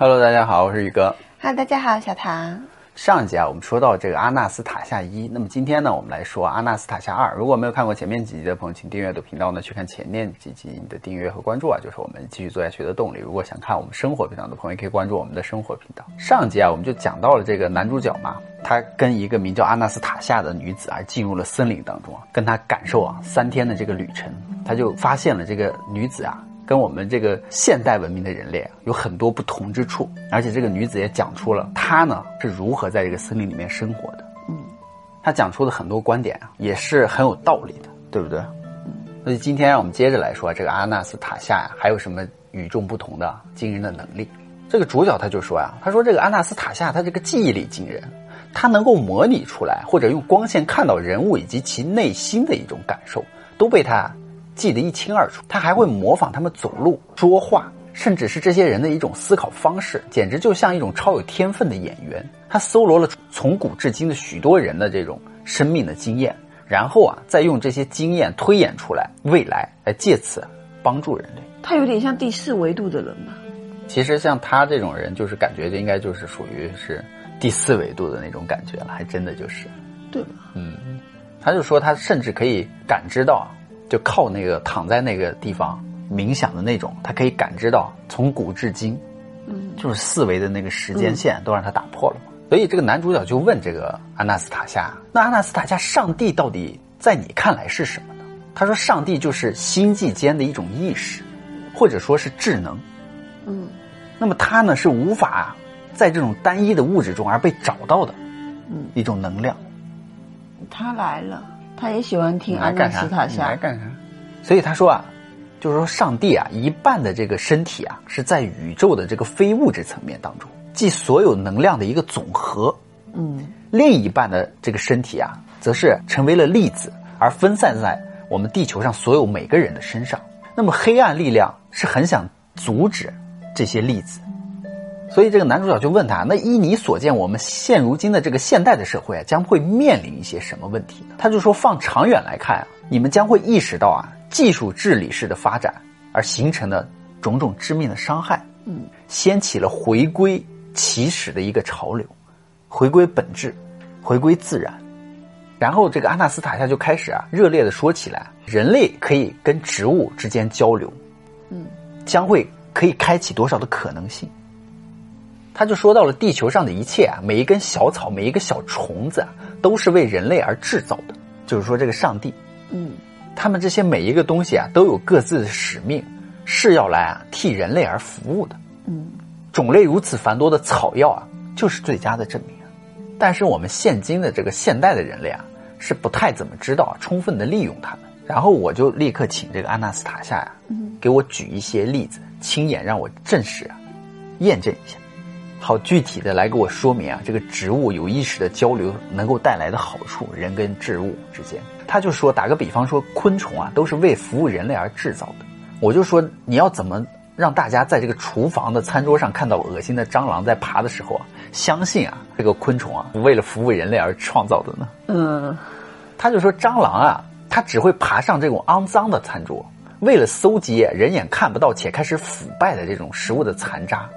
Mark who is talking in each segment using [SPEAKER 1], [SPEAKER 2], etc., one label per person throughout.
[SPEAKER 1] Hello，大家好，我是宇哥。
[SPEAKER 2] Hello，，大家好，小唐。
[SPEAKER 1] 上一集啊，我们说到这个阿纳斯塔夏一，那么今天呢，我们来说阿纳斯塔夏二。如果没有看过前面几集的朋友，请订阅的频道呢，去看前面几集。你的订阅和关注啊，就是我们继续做下去的动力。如果想看我们生活频道的朋友，可以关注我们的生活频道。上集啊，我们就讲到了这个男主角嘛，他跟一个名叫阿纳斯塔夏的女子啊，进入了森林当中啊，跟他感受啊三天的这个旅程，他就发现了这个女子啊。跟我们这个现代文明的人类啊有很多不同之处，而且这个女子也讲出了她呢是如何在这个森林里面生活的。嗯，她讲出的很多观点啊也是很有道理的，对不对？嗯，所以今天让我们接着来说这个阿纳斯塔夏呀，还有什么与众不同的惊人的能力？这个主角他就说呀，他说这个阿纳斯塔夏他这个记忆力惊人，他能够模拟出来或者用光线看到人物以及其内心的一种感受，都被他。记得一清二楚，他还会模仿他们走路、说话，甚至是这些人的一种思考方式，简直就像一种超有天分的演员。他搜罗了从古至今的许多人的这种生命的经验，然后啊，再用这些经验推演出来未来，来借此帮助人类。
[SPEAKER 2] 他有点像第四维度的人吧？
[SPEAKER 1] 其实像他这种人，就是感觉就应该就是属于是第四维度的那种感觉了，还真的就是，
[SPEAKER 2] 对吧？
[SPEAKER 1] 嗯，他就说他甚至可以感知到。就靠那个躺在那个地方冥想的那种，他可以感知到从古至今，嗯，就是四维的那个时间线都让他打破了嘛。所以这个男主角就问这个阿纳斯塔夏：“那阿纳斯塔夏，上帝到底在你看来是什么呢？”他说：“上帝就是星际间的一种意识，或者说是智能。嗯，那么他呢是无法在这种单一的物质中而被找到的，嗯，一种能量。
[SPEAKER 2] 他来了。”他也喜欢听阿纳斯塔夏
[SPEAKER 1] 来干啥？所以他说啊，就是说上帝啊，一半的这个身体啊是在宇宙的这个非物质层面当中，即所有能量的一个总和。嗯，另一半的这个身体啊，则是成为了粒子，而分散在我们地球上所有每个人的身上。那么黑暗力量是很想阻止这些粒子。所以这个男主角就问他：“那依你所见，我们现如今的这个现代的社会啊，将会面临一些什么问题呢？”他就说：“放长远来看啊，你们将会意识到啊，技术治理式的发展而形成的种种致命的伤害，嗯，掀起了回归起始的一个潮流，回归本质，回归自然。然后这个阿纳斯塔夏就开始啊，热烈的说起来，人类可以跟植物之间交流，嗯，将会可以开启多少的可能性。”他就说到了地球上的一切啊，每一根小草，每一个小虫子啊，都是为人类而制造的。就是说，这个上帝，嗯，他们这些每一个东西啊，都有各自的使命，是要来啊替人类而服务的。嗯，种类如此繁多的草药啊，就是最佳的证明。但是我们现今的这个现代的人类啊，是不太怎么知道充分的利用它们。然后我就立刻请这个阿纳斯塔夏呀，给我举一些例子，亲眼让我证实啊，验证一下。好具体的来给我说明啊，这个植物有意识的交流能够带来的好处，人跟植物之间，他就说，打个比方说，昆虫啊都是为服务人类而制造的。我就说，你要怎么让大家在这个厨房的餐桌上看到恶心的蟑螂在爬的时候啊，相信啊这个昆虫啊为了服务人类而创造的呢？嗯，他就说，蟑螂啊，它只会爬上这种肮脏的餐桌，为了搜集人眼看不到且开始腐败的这种食物的残渣。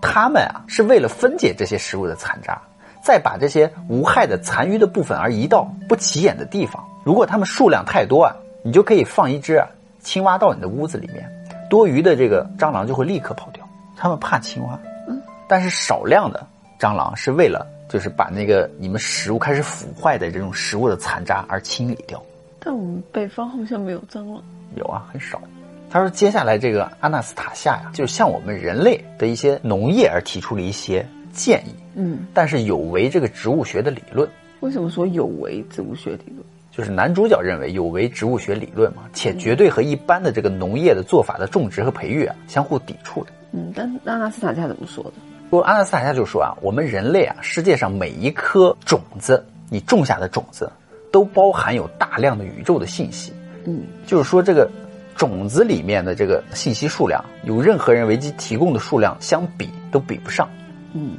[SPEAKER 1] 他们啊，是为了分解这些食物的残渣，再把这些无害的残余的部分而移到不起眼的地方。如果它们数量太多啊，你就可以放一只啊青蛙到你的屋子里面，多余的这个蟑螂就会立刻跑掉。他们怕青蛙，嗯，但是少量的蟑螂是为了就是把那个你们食物开始腐坏的这种食物的残渣而清理掉。
[SPEAKER 2] 但我们北方好像没有蟑螂，
[SPEAKER 1] 有啊，很少。他说：“接下来这个阿纳斯塔夏呀，就向我们人类的一些农业而提出了一些建议。嗯，但是有违这个植物学的理论。
[SPEAKER 2] 为什么说有违植物学理论？
[SPEAKER 1] 就是男主角认为有违植物学理论嘛，且绝对和一般的这个农业的做法的种植和培育啊相互抵触的。
[SPEAKER 2] 嗯，但阿纳斯塔夏怎么说的？
[SPEAKER 1] 说阿纳斯塔夏就说啊，我们人类啊，世界上每一颗种子，你种下的种子，都包含有大量的宇宙的信息。嗯，就是说这个。”种子里面的这个信息数量，有任何人为其提供的数量相比都比不上。嗯，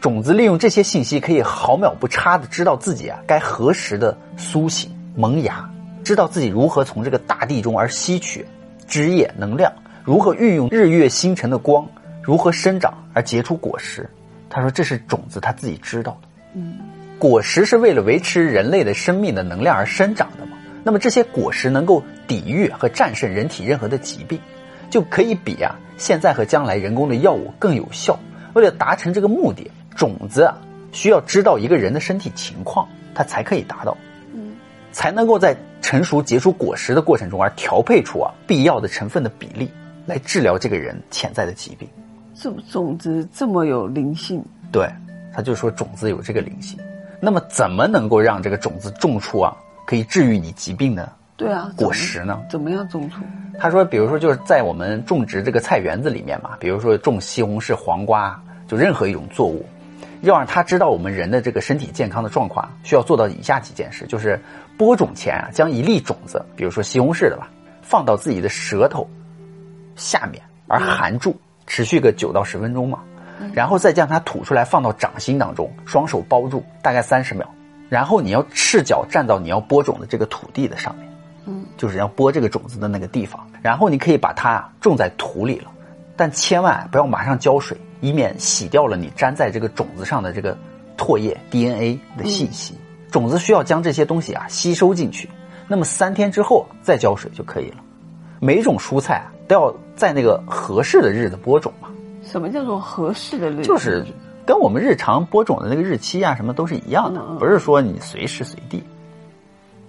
[SPEAKER 1] 种子利用这些信息，可以毫秒不差的知道自己啊该何时的苏醒萌芽，知道自己如何从这个大地中而吸取枝叶能量，如何运用日月星辰的光，如何生长而结出果实。他说这是种子他自己知道的。嗯，果实是为了维持人类的生命的能量而生长的嘛。那么这些果实能够抵御和战胜人体任何的疾病，就可以比啊现在和将来人工的药物更有效。为了达成这个目的，种子啊需要知道一个人的身体情况，它才可以达到，嗯，才能够在成熟结出果实的过程中而调配出啊必要的成分的比例，来治疗这个人潜在的疾病。
[SPEAKER 2] 这种子这么有灵性？
[SPEAKER 1] 对，他就说种子有这个灵性。那么怎么能够让这个种子种出啊可以治愈你疾病的？
[SPEAKER 2] 对啊，
[SPEAKER 1] 果实呢？
[SPEAKER 2] 怎么样种出？
[SPEAKER 1] 他说，比如说就是在我们种植这个菜园子里面嘛，比如说种西红柿、黄瓜，就任何一种作物，要让他知道我们人的这个身体健康的状况，需要做到以下几件事：就是播种前啊，将一粒种子，比如说西红柿的吧，放到自己的舌头下面而含住。持续个九到十分钟嘛，然后再将它吐出来，放到掌心当中，双手包住，大概三十秒。然后你要赤脚站到你要播种的这个土地的上面，嗯，就是要播这个种子的那个地方。然后你可以把它种在土里了，但千万不要马上浇水，以免洗掉了你粘在这个种子上的这个唾液 DNA 的信息。种子需要将这些东西啊吸收进去，那么三天之后再浇水就可以了。每种蔬菜啊。都要在那个合适的日子播种嘛？
[SPEAKER 2] 什么叫做合适的日子？
[SPEAKER 1] 就是跟我们日常播种的那个日期啊，什么都是一样的，不是说你随时随地，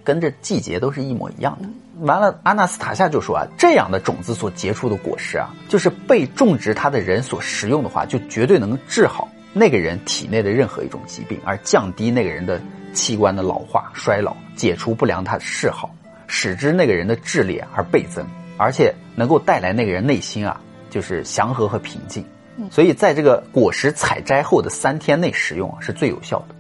[SPEAKER 1] 跟着季节都是一模一样的。完了，阿纳斯塔夏就说啊，这样的种子所结出的果实啊，就是被种植它的人所食用的话，就绝对能治好那个人体内的任何一种疾病，而降低那个人的器官的老化衰老，解除不良他的嗜好，使之那个人的智力而倍增。而且能够带来那个人内心啊，就是祥和和平静。所以在这个果实采摘后的三天内食用是最有效的。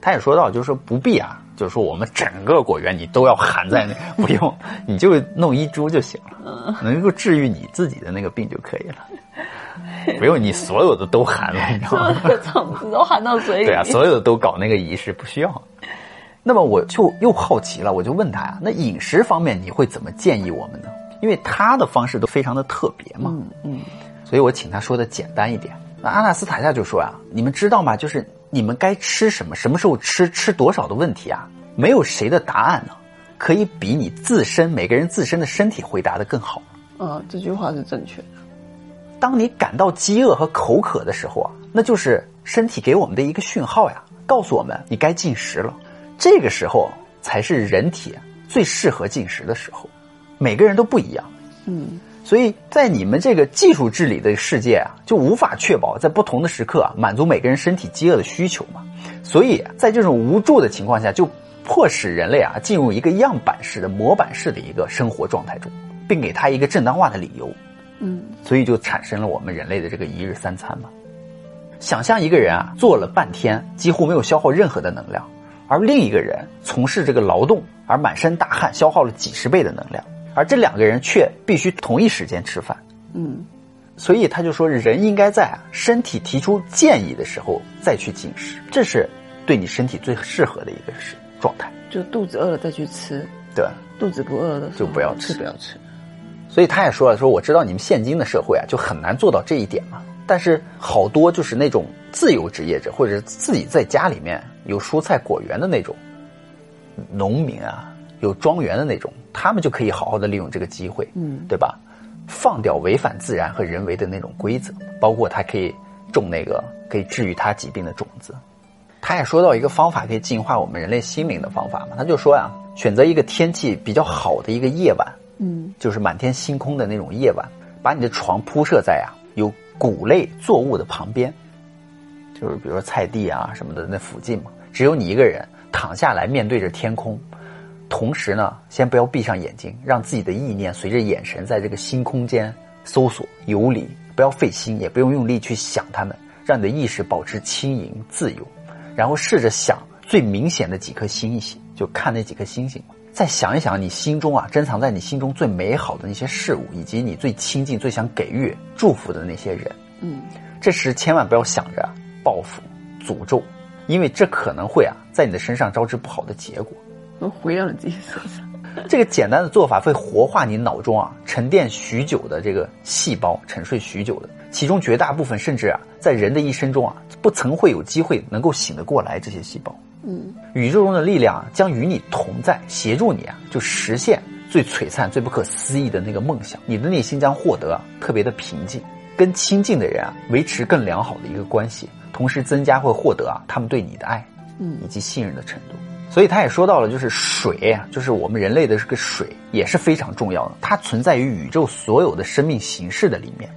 [SPEAKER 1] 他也说到，就是说不必啊，就是说我们整个果园你都要含在那，不用，你就弄一株就行了，能够治愈你自己的那个病就可以了，不用你所有的都含了，你知道吗？
[SPEAKER 2] 种子都含到嘴里。
[SPEAKER 1] 对啊，所有的都搞那个仪式不需要。那么我就又好奇了，我就问他呀，那饮食方面你会怎么建议我们呢？因为他的方式都非常的特别嘛，嗯嗯，所以我请他说的简单一点。那阿纳斯塔夏就说啊，你们知道吗？就是你们该吃什么，什么时候吃，吃多少的问题啊，没有谁的答案呢，可以比你自身每个人自身的身体回答的更好。
[SPEAKER 2] 啊，这句话是正确的。
[SPEAKER 1] 当你感到饥饿和口渴的时候啊，那就是身体给我们的一个讯号呀，告诉我们你该进食了。这个时候才是人体最适合进食的时候，每个人都不一样，嗯，所以在你们这个技术治理的世界啊，就无法确保在不同的时刻啊满足每个人身体饥饿的需求嘛。所以在这种无助的情况下，就迫使人类啊进入一个样板式的模板式的一个生活状态中，并给他一个正当化的理由，嗯，所以就产生了我们人类的这个一日三餐嘛。想象一个人啊做了半天，几乎没有消耗任何的能量。而另一个人从事这个劳动，而满身大汗，消耗了几十倍的能量，而这两个人却必须同一时间吃饭。嗯，所以他就说，人应该在身体提出建议的时候再去进食，这是对你身体最适合的一个是状态。
[SPEAKER 2] 就肚子饿了再去吃，
[SPEAKER 1] 对，
[SPEAKER 2] 肚子不饿了
[SPEAKER 1] 就不要吃，
[SPEAKER 2] 不要吃。
[SPEAKER 1] 所以他也说了，说我知道你们现今的社会啊，就很难做到这一点嘛。但是好多就是那种自由职业者，或者自己在家里面有蔬菜果园的那种农民啊，有庄园的那种，他们就可以好好的利用这个机会，嗯，对吧？放掉违反自然和人为的那种规则，包括他可以种那个可以治愈他疾病的种子。他也说到一个方法可以净化我们人类心灵的方法嘛，他就说呀，选择一个天气比较好的一个夜晚，嗯，就是满天星空的那种夜晚，把你的床铺设在啊有。谷类作物的旁边，就是比如说菜地啊什么的那附近嘛，只有你一个人躺下来面对着天空，同时呢，先不要闭上眼睛，让自己的意念随着眼神在这个新空间搜索游离，不要费心，也不用用力去想它们，让你的意识保持轻盈自由，然后试着想最明显的几颗星星，就看那几颗星星。再想一想，你心中啊，珍藏在你心中最美好的那些事物，以及你最亲近、最想给予祝福的那些人。嗯，这时千万不要想着报复、诅咒，因为这可能会啊，在你的身上招致不好的结果。
[SPEAKER 2] 都回到了自己身上。
[SPEAKER 1] 这个简单的做法会活化你脑中啊沉淀许久的这个细胞，沉睡许久的其中绝大部分甚至啊，在人的一生中啊，不曾会有机会能够醒得过来。这些细胞，
[SPEAKER 2] 嗯，
[SPEAKER 1] 宇宙中的力量啊将与你同在，协助你啊，就实现最璀璨、最不可思议的那个梦想。你的内心将获得啊特别的平静，跟亲近的人啊维持更良好的一个关系，同时增加会获得啊他们对你的爱，
[SPEAKER 2] 嗯
[SPEAKER 1] 以及信任的程度。所以他也说到了，就是水啊，就是我们人类的这个水也是非常重要的，它存在于宇宙所有的生命形式的里面。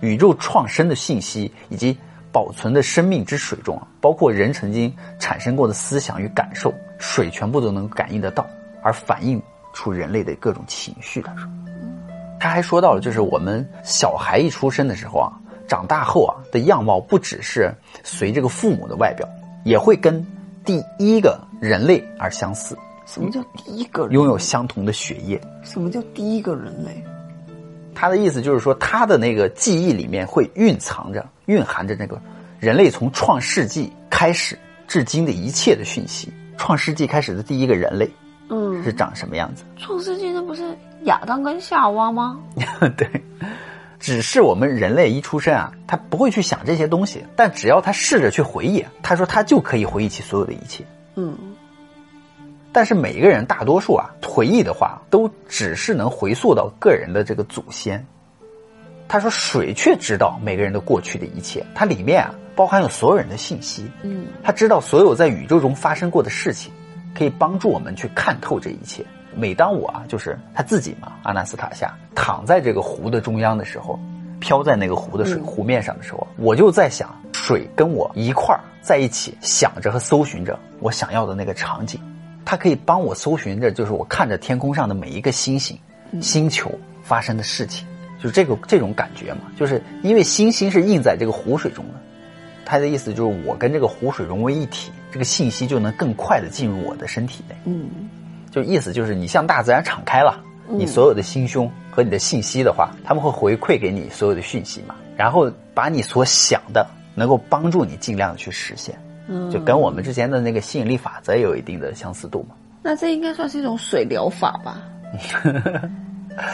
[SPEAKER 1] 宇宙创生的信息以及保存的生命之水中，包括人曾经产生过的思想与感受，水全部都能感应得到，而反映出人类的各种情绪。他说，他还说到了，就是我们小孩一出生的时候啊，长大后啊的样貌不只是随这个父母的外表，也会跟第一个人类而相似，
[SPEAKER 2] 什么叫第一个人？
[SPEAKER 1] 拥有相同的血液。
[SPEAKER 2] 什么叫第一个人类？
[SPEAKER 1] 他的意思就是说，他的那个记忆里面会蕴藏着、蕴含着那个人类从创世纪开始至今的一切的讯息。创世纪开始的第一个人类
[SPEAKER 2] 嗯，
[SPEAKER 1] 是长什么样子？
[SPEAKER 2] 创世纪那不是亚当跟夏娃吗？
[SPEAKER 1] 对，只是我们人类一出生啊，他不会去想这些东西，但只要他试着去回忆，他说他就可以回忆起所有的一切。
[SPEAKER 2] 嗯，
[SPEAKER 1] 但是每一个人大多数啊，回忆的话，都只是能回溯到个人的这个祖先。他说，水却知道每个人的过去的一切，它里面啊包含有所有人的信息。
[SPEAKER 2] 嗯，
[SPEAKER 1] 他知道所有在宇宙中发生过的事情，可以帮助我们去看透这一切。每当我啊，就是他自己嘛，阿纳斯塔夏躺在这个湖的中央的时候，飘在那个湖的水、
[SPEAKER 2] 嗯。
[SPEAKER 1] 湖面上的时候，我就在想，水跟我一块儿在一起，想着和搜寻着我想要的那个场景。它可以帮我搜寻着，就是我看着天空上的每一个星星、星球发生的事情，就是这个这种感觉嘛，就是因为星星是印在这个湖水中的，它的意思就是我跟这个湖水融为一体，这个信息就能更快的进入我的身体内。
[SPEAKER 2] 嗯，
[SPEAKER 1] 就意思就是你向大自然敞开了，你所有的心胸和你的信息的话，他们会回馈给你所有的讯息嘛，然后把你所想的能够帮助你尽量的去实现，
[SPEAKER 2] 嗯
[SPEAKER 1] 就跟我们之前的那个吸引力法则也有一定的相似度嘛。
[SPEAKER 2] 那这应该算是一种水疗法吧？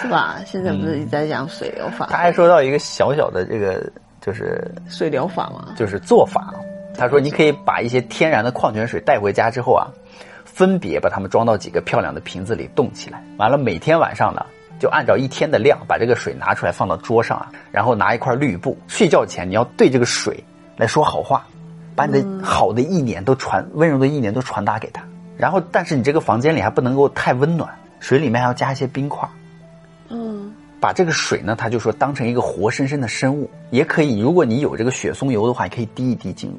[SPEAKER 2] 是吧？现在不是一直在讲水疗法？
[SPEAKER 1] 他还说到一个小小的这个就是
[SPEAKER 2] 水疗法嘛？
[SPEAKER 1] 就是做法，他说你可以把一些天然的矿泉水带回家之后啊，分别把它们装到几个漂亮的瓶子里冻起来，完了每天晚上呢，就按照一天的量把这个水拿出来放到桌上啊，然后拿一块绿布，睡觉前你要对这个水来说好话，把你的好的意念都传温柔的意念都传达给他，然后但是你这个房间里还不能够太温暖，水里面还要加一些冰块。
[SPEAKER 2] 嗯
[SPEAKER 1] 把这个水呢，他就说当成一个活生生的生物，也可以，如果你有这个雪松油的话，你可以滴一滴进入。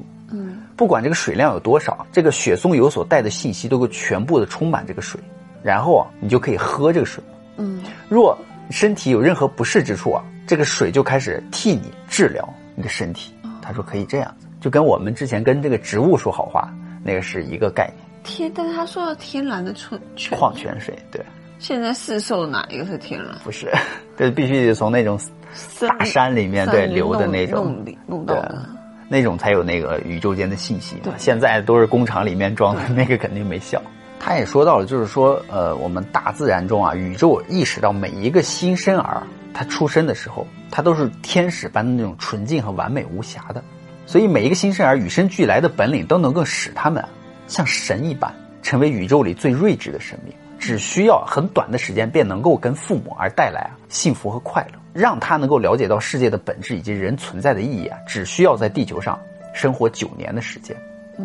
[SPEAKER 2] 嗯
[SPEAKER 1] 不管这个水量有多少，这个雪松油所带的信息都会全部的充满这个水，然后啊，你就可以喝这个水。
[SPEAKER 2] 嗯
[SPEAKER 1] 若身体有任何不适之处啊，这个水就开始替你治疗你的身体。他说可以这样子，就跟我们之前跟这个植物说好话，那个是一个概念。
[SPEAKER 2] 天，但是他说的天然的纯泉
[SPEAKER 1] 矿泉水，对，
[SPEAKER 2] 现在市售哪一个是天然？
[SPEAKER 1] 不是，这必须得从那种大山里面对流的那种
[SPEAKER 2] 弄里弄到的。
[SPEAKER 1] 那种才有那个宇宙间的信息嘛
[SPEAKER 2] 对。
[SPEAKER 1] 现在都是工厂里面装的，那个肯定没效。他也说到了，就是说，呃，我们大自然中啊，宇宙意识到每一个新生儿，他出生的时候，他都是天使般的那种纯净和完美无瑕的，所以每一个新生儿与生俱来的本领都能够使他们啊，像神一般，成为宇宙里最睿智的生命。只需要很短的时间，便能够跟父母而带来啊幸福和快乐，让他能够了解到世界的本质以及人存在的意义啊，只需要在地球上生活九年的时间，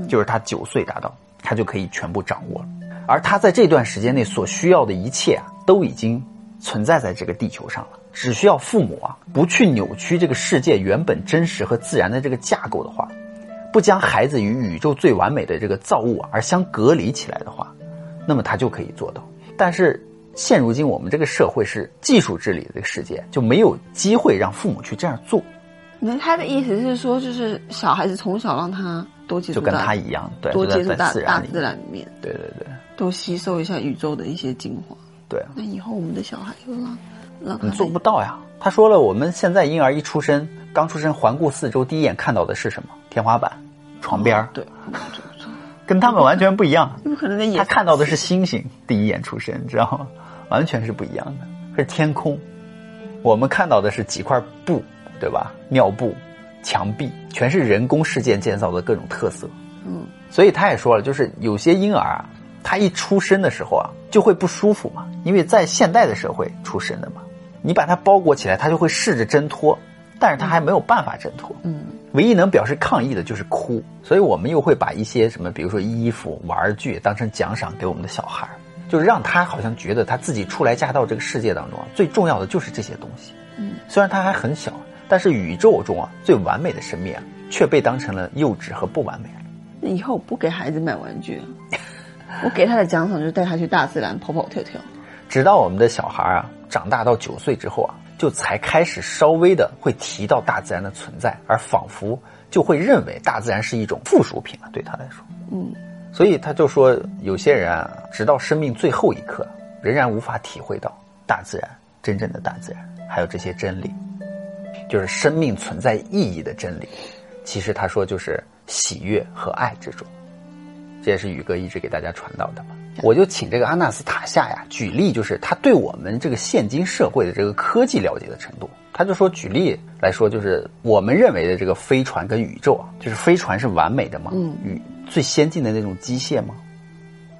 [SPEAKER 1] 就是他九岁达到，他就可以全部掌握了。而他在这段时间内所需要的一切啊，都已经存在在这个地球上了。只需要父母啊，不去扭曲这个世界原本真实和自然的这个架构的话，不将孩子与宇宙最完美的这个造物啊而相隔离起来的话，那么他就可以做到。但是现如今我们这个社会是技术治理的这个世界，就没有机会让父母去这样做，
[SPEAKER 2] 那他的意思是说，就是小孩子从小让他多接触
[SPEAKER 1] 就跟他一样，对，
[SPEAKER 2] 多接触大大
[SPEAKER 1] 自然里，
[SPEAKER 2] 自然里面，
[SPEAKER 1] 对对对
[SPEAKER 2] 多吸收一下宇宙的一些精华。
[SPEAKER 1] 对啊。
[SPEAKER 2] 那以后我们的小孩就让让他
[SPEAKER 1] 你做不到呀。他说了，我们现在婴儿一出生，刚出生，环顾四周，第一眼看到的是什么？天花板、床边儿，
[SPEAKER 2] 对，
[SPEAKER 1] 跟他们完全不一样。
[SPEAKER 2] 有可能在
[SPEAKER 1] 他看到的是星星，第一眼出生，你知道吗？完全是不一样的，是天空。我们看到的是几块布对吧？尿布、墙壁，全是人工事件建造的各种特色。嗯，所以他也说了，就是有些婴儿啊，他一出生的时候啊，就会不舒服嘛，因为在现代的社会出生的嘛，你把它包裹起来，他就会试着挣脱，但是他还没有办法挣脱。嗯，唯一能表示抗议的就是哭，所以我们又会把一些什么，比如说衣服、玩具当成奖赏给我们的小孩儿。就是让他好像觉得他自己初来乍到这个世界当中啊，最重要的就是这些东西。嗯，虽然他还很小，但是宇宙中啊最完美的生命啊，却被当成了幼稚和不完美了。
[SPEAKER 2] 那以后不给孩子买玩具，我给他的奖赏就是带他去大自然跑跑跳跳。
[SPEAKER 1] 直到我们的小孩啊长大到九岁之后啊，就才开始稍微的会提到大自然的存在，而仿佛就会认为大自然是一种附属品了。对他来说，嗯。所以他就说，有些人啊，直到生命最后一刻，仍然无法体会到大自然真正的大自然，还有这些真理，就是生命存在意义的真理。其实他说就是喜悦和爱之中，这也是宇哥一直给大家传导的嘛。我就请这个阿纳斯塔夏呀举例，就是他对我们这个现今社会的这个科技了解的程度。他就说，举例来说，就是我们认为的这个飞船跟宇宙啊，就是飞船是完美的嘛，嗯，宇最先进的那种机械吗？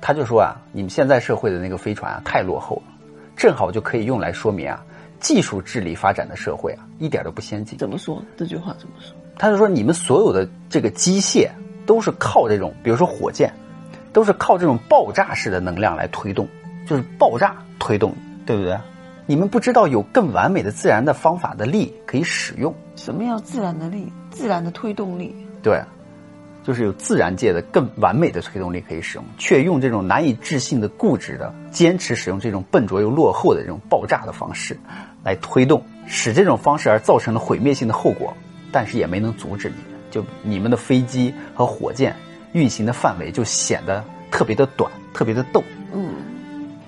[SPEAKER 1] 他就说啊，你们现在社会的那个飞船啊太落后了，正好就可以用来说明啊，技术智力发展的社会啊一点都不先进。
[SPEAKER 2] 怎么说？这句话怎么说？
[SPEAKER 1] 他就说，你们所有的这个机械都是靠这种，比如说火箭，都是靠这种爆炸式的能量来推动，就是爆炸推动，对不对？你们不知道有更完美的自然的方法的力可以使用。
[SPEAKER 2] 什么叫自然的力？自然的推动力？
[SPEAKER 1] 对，就是有自然界的更完美的推动力可以使用，却用这种难以置信的固执的坚持使用这种笨拙又落后的这种爆炸的方式来推动，使这种方式而造成了毁灭性的后果，但是也没能阻止你们。就你们的飞机和火箭运行的范围就显得特别的短，特别的逗。嗯，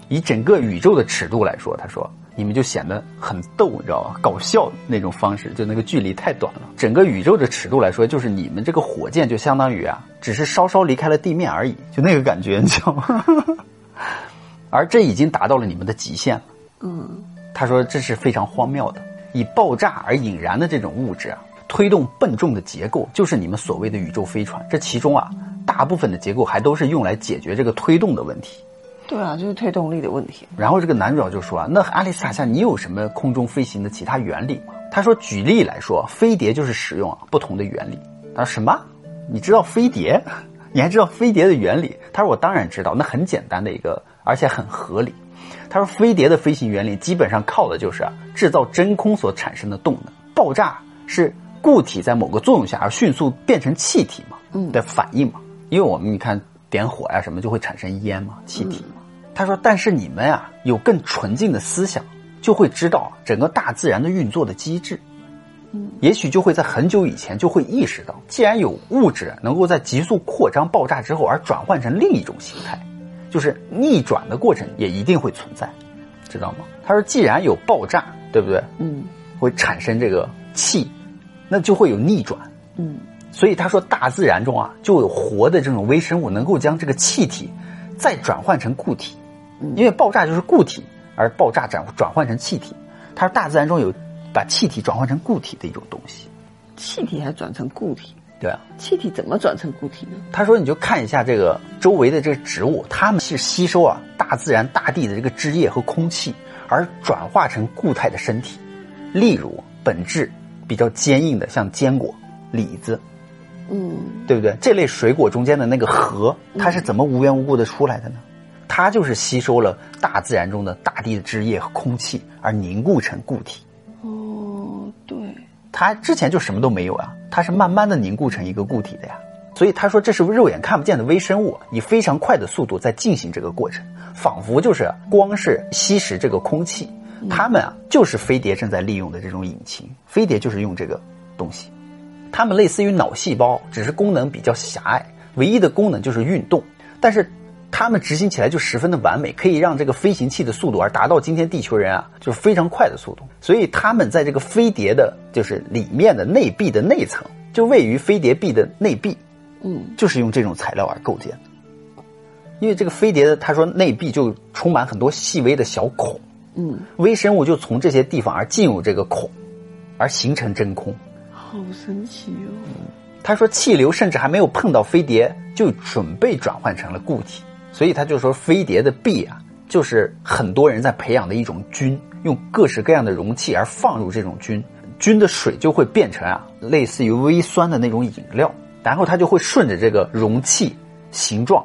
[SPEAKER 1] 以整个宇宙的尺度来说，他说。你们就显得很逗，你知道吧？搞笑那种方式，就那个距离太短了。整个宇宙的尺度来说，就是你们这个火箭就相当于啊，只是稍稍离开了地面而已，就那个感觉，你知道吗？而这已经达到了你们的极限了。嗯，他说这是非常荒谬的，以爆炸而引燃的这种物质啊，推动笨重的结构，就是你们所谓的宇宙飞船。这其中啊，大部分的结构还都是用来解决这个推动的问题。
[SPEAKER 2] 对啊，就是推动力的问题。
[SPEAKER 1] 然后这个男主角就说啊，那阿丽斯塔夏，你有什么空中飞行的其他原理吗？他说，举例来说，飞碟就是使用啊不同的原理。他说什么？你知道飞碟？你还知道飞碟的原理？他说我当然知道，那很简单的一个，而且很合理。他说飞碟的飞行原理基本上靠的就是啊制造真空所产生的动能。爆炸是固体在某个作用下而迅速变成气体嘛？嗯，的反应嘛。因为我们你看点火呀什么就会产生烟嘛，气体嘛。他说：“但是你们啊，有更纯净的思想，就会知道整个大自然的运作的机制。嗯，也许就会在很久以前就会意识到，既然有物质能够在急速扩张、爆炸之后而转换成另一种形态，就是逆转的过程也一定会存在，知道吗？”他说：“既然有爆炸，对不对？嗯，会产生这个气，那就会有逆转。嗯，所以他说，大自然中啊，就有活的这种微生物，能够将这个气体再转换成固体。”因为爆炸就是固体，而爆炸转转换成气体。他说大自然中有把气体转换成固体的一种东西，
[SPEAKER 2] 气体还转成固体？
[SPEAKER 1] 对啊，
[SPEAKER 2] 气体怎么转成固体呢？
[SPEAKER 1] 他说你就看一下这个周围的这个植物，它们是吸收啊大自然大地的这个汁液和空气，而转化成固态的身体。例如本质比较坚硬的，像坚果、李子，嗯，对不对？这类水果中间的那个核，它是怎么无缘无故的出来的呢？它就是吸收了大自然中的大地的汁液和空气，而凝固成固体。
[SPEAKER 2] 哦，对，
[SPEAKER 1] 它之前就什么都没有啊，它是慢慢的凝固成一个固体的呀。所以他说这是肉眼看不见的微生物，以非常快的速度在进行这个过程，仿佛就是光是吸食这个空气。它们啊，就是飞碟正在利用的这种引擎。飞碟就是用这个东西，它们类似于脑细胞，只是功能比较狭隘，唯一的功能就是运动，但是。他们执行起来就十分的完美，可以让这个飞行器的速度而达到今天地球人啊就是非常快的速度。所以他们在这个飞碟的，就是里面的内壁的内层，就位于飞碟壁的内壁，嗯，就是用这种材料而构建的。因为这个飞碟的，他说内壁就充满很多细微的小孔，嗯，微生物就从这些地方而进入这个孔，而形成真空。
[SPEAKER 2] 好神奇哦！
[SPEAKER 1] 他说气流甚至还没有碰到飞碟，就准备转换成了固体，所以他就说飞碟的壁啊，就是很多人在培养的一种菌，用各式各样的容器而放入这种菌，菌的水就会变成啊类似于微酸的那种饮料，然后它就会顺着这个容器形状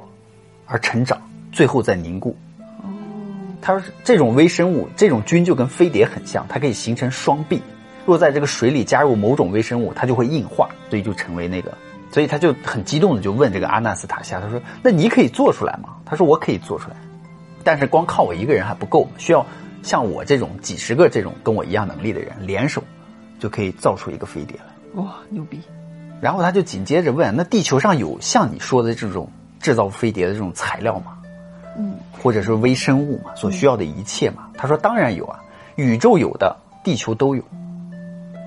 [SPEAKER 1] 而成长，最后再凝固。他说这种微生物，这种菌就跟飞碟很像，它可以形成双臂。若在这个水里加入某种微生物，它就会硬化，所以就成为那个。所以他就很激动的就问这个阿纳斯塔夏，他说：“那你可以做出来吗？”他说：“我可以做出来，但是光靠我一个人还不够，需要像我这种几十个这种跟我一样能力的人联手，就可以造出一个飞碟来。”
[SPEAKER 2] 哇，牛逼！
[SPEAKER 1] 然后他就紧接着问：“那地球上有像你说的这种制造飞碟的这种材料吗？
[SPEAKER 2] 嗯，
[SPEAKER 1] 或者是微生物嘛，所需要的一切嘛？”他说：“当然有啊，宇宙有的，地球都有。”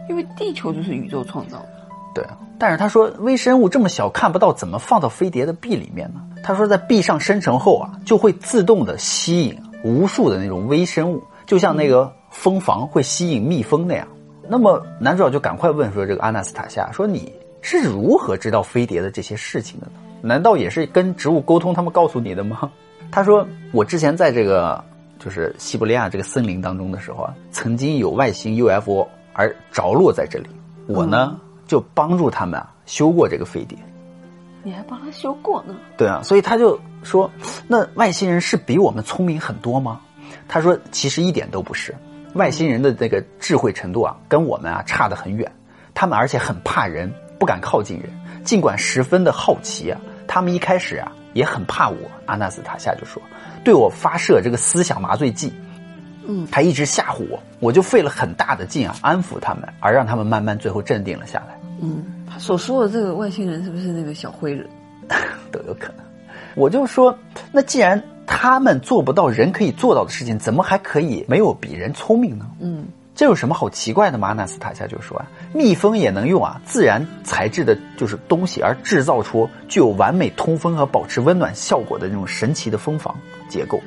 [SPEAKER 2] 因为地球就是宇宙创造的，
[SPEAKER 1] 对啊。但是他说微生物这么小看不到，怎么放到飞碟的壁里面呢？他说在壁上生成后啊，就会自动的吸引无数的那种微生物，就像那个蜂房会吸引蜜蜂那样。那么男主角就赶快问说：“这个阿纳斯塔夏，说你是如何知道飞碟的这些事情的呢？难道也是跟植物沟通，他们告诉你的吗？”他说：“我之前在这个就是西伯利亚这个森林当中的时候啊，曾经有外星 UFO。”而着落在这里，我呢就帮助他们啊修过这个飞碟。
[SPEAKER 2] 你还帮他修过呢？
[SPEAKER 1] 对啊，所以他就说：“那外星人是比我们聪明很多吗？”他说：“其实一点都不是，外星人的那个智慧程度啊，跟我们啊差得很远。他们而且很怕人，不敢靠近人，尽管十分的好奇啊，他们一开始啊也很怕我。”阿纳斯塔夏就说：“对我发射这个思想麻醉剂。”
[SPEAKER 2] 嗯，
[SPEAKER 1] 他一直吓唬我，我就费了很大的劲啊，安抚他们，而让他们慢慢最后镇定了下来。
[SPEAKER 2] 嗯，他所说的这个外星人是不是那个小灰人？
[SPEAKER 1] 都有可能。我就说，那既然他们做不到人可以做到的事情，怎么还可以没有比人聪明呢？
[SPEAKER 2] 嗯，
[SPEAKER 1] 这有什么好奇怪的吗？阿纳斯塔夏就说啊，蜜蜂也能用啊自然材质的，就是东西而制造出具有完美通风和保持温暖效果的那种神奇的蜂房结构。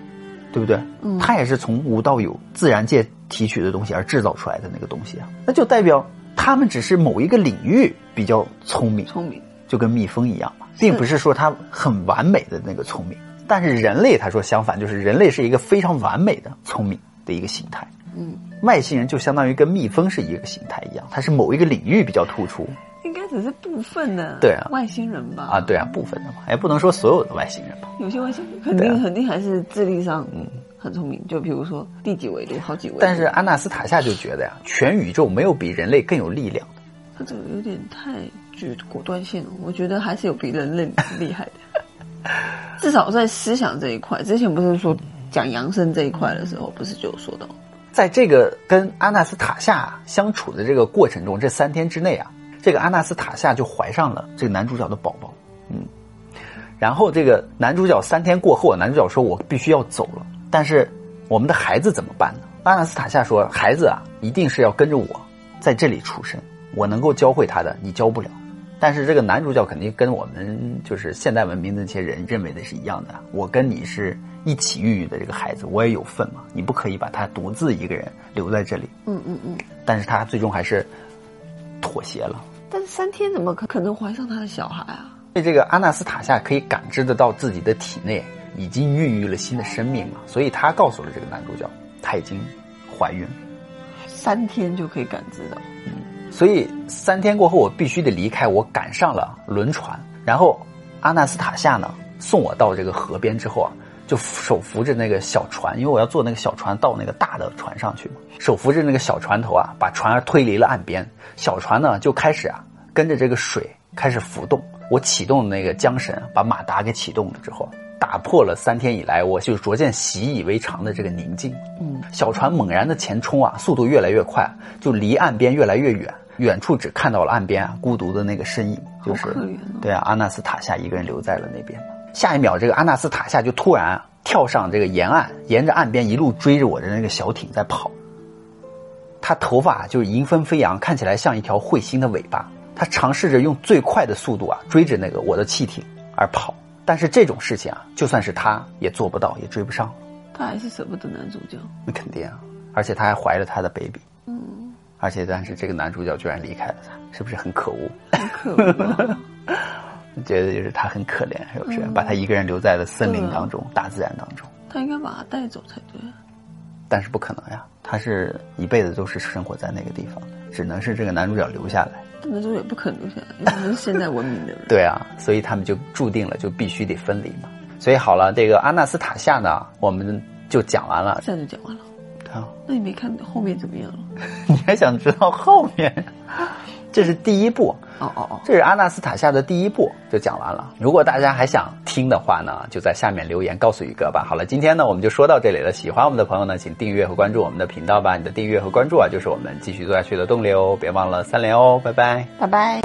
[SPEAKER 1] 对不对？
[SPEAKER 2] 嗯，
[SPEAKER 1] 它也是从无到有自然界提取的东西而制造出来的那个东西啊，那就代表他们只是某一个领域比较聪明，
[SPEAKER 2] 聪明
[SPEAKER 1] 就跟蜜蜂一样嘛，并不是说它很完美的那个聪明。但是人类他说相反，就是人类是一个非常完美的聪明的一个形态。
[SPEAKER 2] 嗯，
[SPEAKER 1] 外星人就相当于跟蜜蜂是一个形态一样，它是某一个领域比较突出。
[SPEAKER 2] 应该只是部分的
[SPEAKER 1] 对啊
[SPEAKER 2] 外星人吧？
[SPEAKER 1] 啊，对啊，部分的嘛，也不能说所有的外星人吧。
[SPEAKER 2] 有些外星人肯定肯定还是智力上嗯很聪明，就比如说第几维度、好几维度。
[SPEAKER 1] 但是阿纳斯塔夏就觉得呀，全宇宙没有比人类更有力量的。
[SPEAKER 2] 他这个有点太具果断性了，我觉得还是有比人类厉害的。至少在思想这一块，之前不是说讲扬升这一块的时候，不是就有说到？
[SPEAKER 1] 在这个跟阿纳斯塔夏相处的这个过程中，这三天之内啊，这个阿纳斯塔夏就怀上了这个男主角的宝宝。嗯，然后这个男主角三天过后，男主角说：“我必须要走了，但是我们的孩子怎么办呢？”阿纳斯塔夏说：“孩子啊，一定是要跟着我在这里出生，我能够教会他的，你教不了。”但是这个男主角肯定跟我们就是现代文明的那些人认为的是一样的，我跟你是一起孕育的这个孩子，我也有份嘛，你不可以把他独自一个人留在这里。
[SPEAKER 2] 嗯嗯嗯。
[SPEAKER 1] 但是他最终还是妥协了。
[SPEAKER 2] 但是三天怎么可可能怀上他的小孩啊？
[SPEAKER 1] 所以这个阿纳斯塔夏可以感知得到自己的体内已经孕育了新的生命嘛，所以他告诉了这个男主角，他已经怀孕了。
[SPEAKER 2] 三天就可以感知到。
[SPEAKER 1] 嗯所以三天过后，我必须得离开。我赶上了轮船，然后阿纳斯塔夏呢送我到这个河边之后啊，就手扶着那个小船，因为我要坐那个小船到那个大的船上去嘛。手扶着那个小船头啊，把船儿推离了岸边。小船呢就开始啊跟着这个水开始浮动。我启动那个缰绳，把马达给启动了之后，打破了三天以来我就逐渐习以为常的这个宁静。
[SPEAKER 2] 嗯，
[SPEAKER 1] 小船猛然的前冲啊，速度越来越快，就离岸边越来越远。远处只看到了岸边啊，孤独的那个身影，就是对啊，阿纳斯塔夏一个人留在了那边。下一秒，这个阿纳斯塔夏就突然啊跳上这个沿岸，沿着岸边一路追着我的那个小艇在跑。他头发就是迎风飞扬，看起来像一条彗星的尾巴。他尝试着用最快的速度啊追着那个我的汽艇而跑，但是这种事情啊，就算是他也做不到，也追不上。
[SPEAKER 2] 他还是舍不得男主角。
[SPEAKER 1] 那肯定啊，而且他还怀着他的 baby。
[SPEAKER 2] 嗯，
[SPEAKER 1] 而且但是这个男主角居然离开了他，是不是很可恶？
[SPEAKER 2] 很可恶。
[SPEAKER 1] 觉得就是他很可怜，是不是？把他一个人留在了森林当中、大自然当中。
[SPEAKER 2] 他应该把他带走才对。
[SPEAKER 1] 但是不可能呀，他是一辈子都是生活在那个地方，只能是这个男主角留下来。
[SPEAKER 2] 男主角不可能留下来，因为他是现代文明的人。
[SPEAKER 1] 对啊，所以他们就注定了，就必须得分离嘛。所以好了，这个阿纳斯塔夏呢，我们就讲完了。
[SPEAKER 2] 现在就讲完了。
[SPEAKER 1] 对啊。
[SPEAKER 2] 那你没看后面怎么样了？
[SPEAKER 1] 你还想知道后面？这是第一部。
[SPEAKER 2] 哦哦哦，
[SPEAKER 1] 这是阿纳斯塔夏的第一部，就讲完了。如果大家还想听的话呢，就在下面留言告诉宇哥吧。好了，今天呢我们就说到这里了。喜欢我们的朋友呢，请订阅和关注我们的频道吧。你的订阅和关注啊，就是我们继续做下去的动力哦。别忘了三连哦，拜拜，
[SPEAKER 2] 拜拜。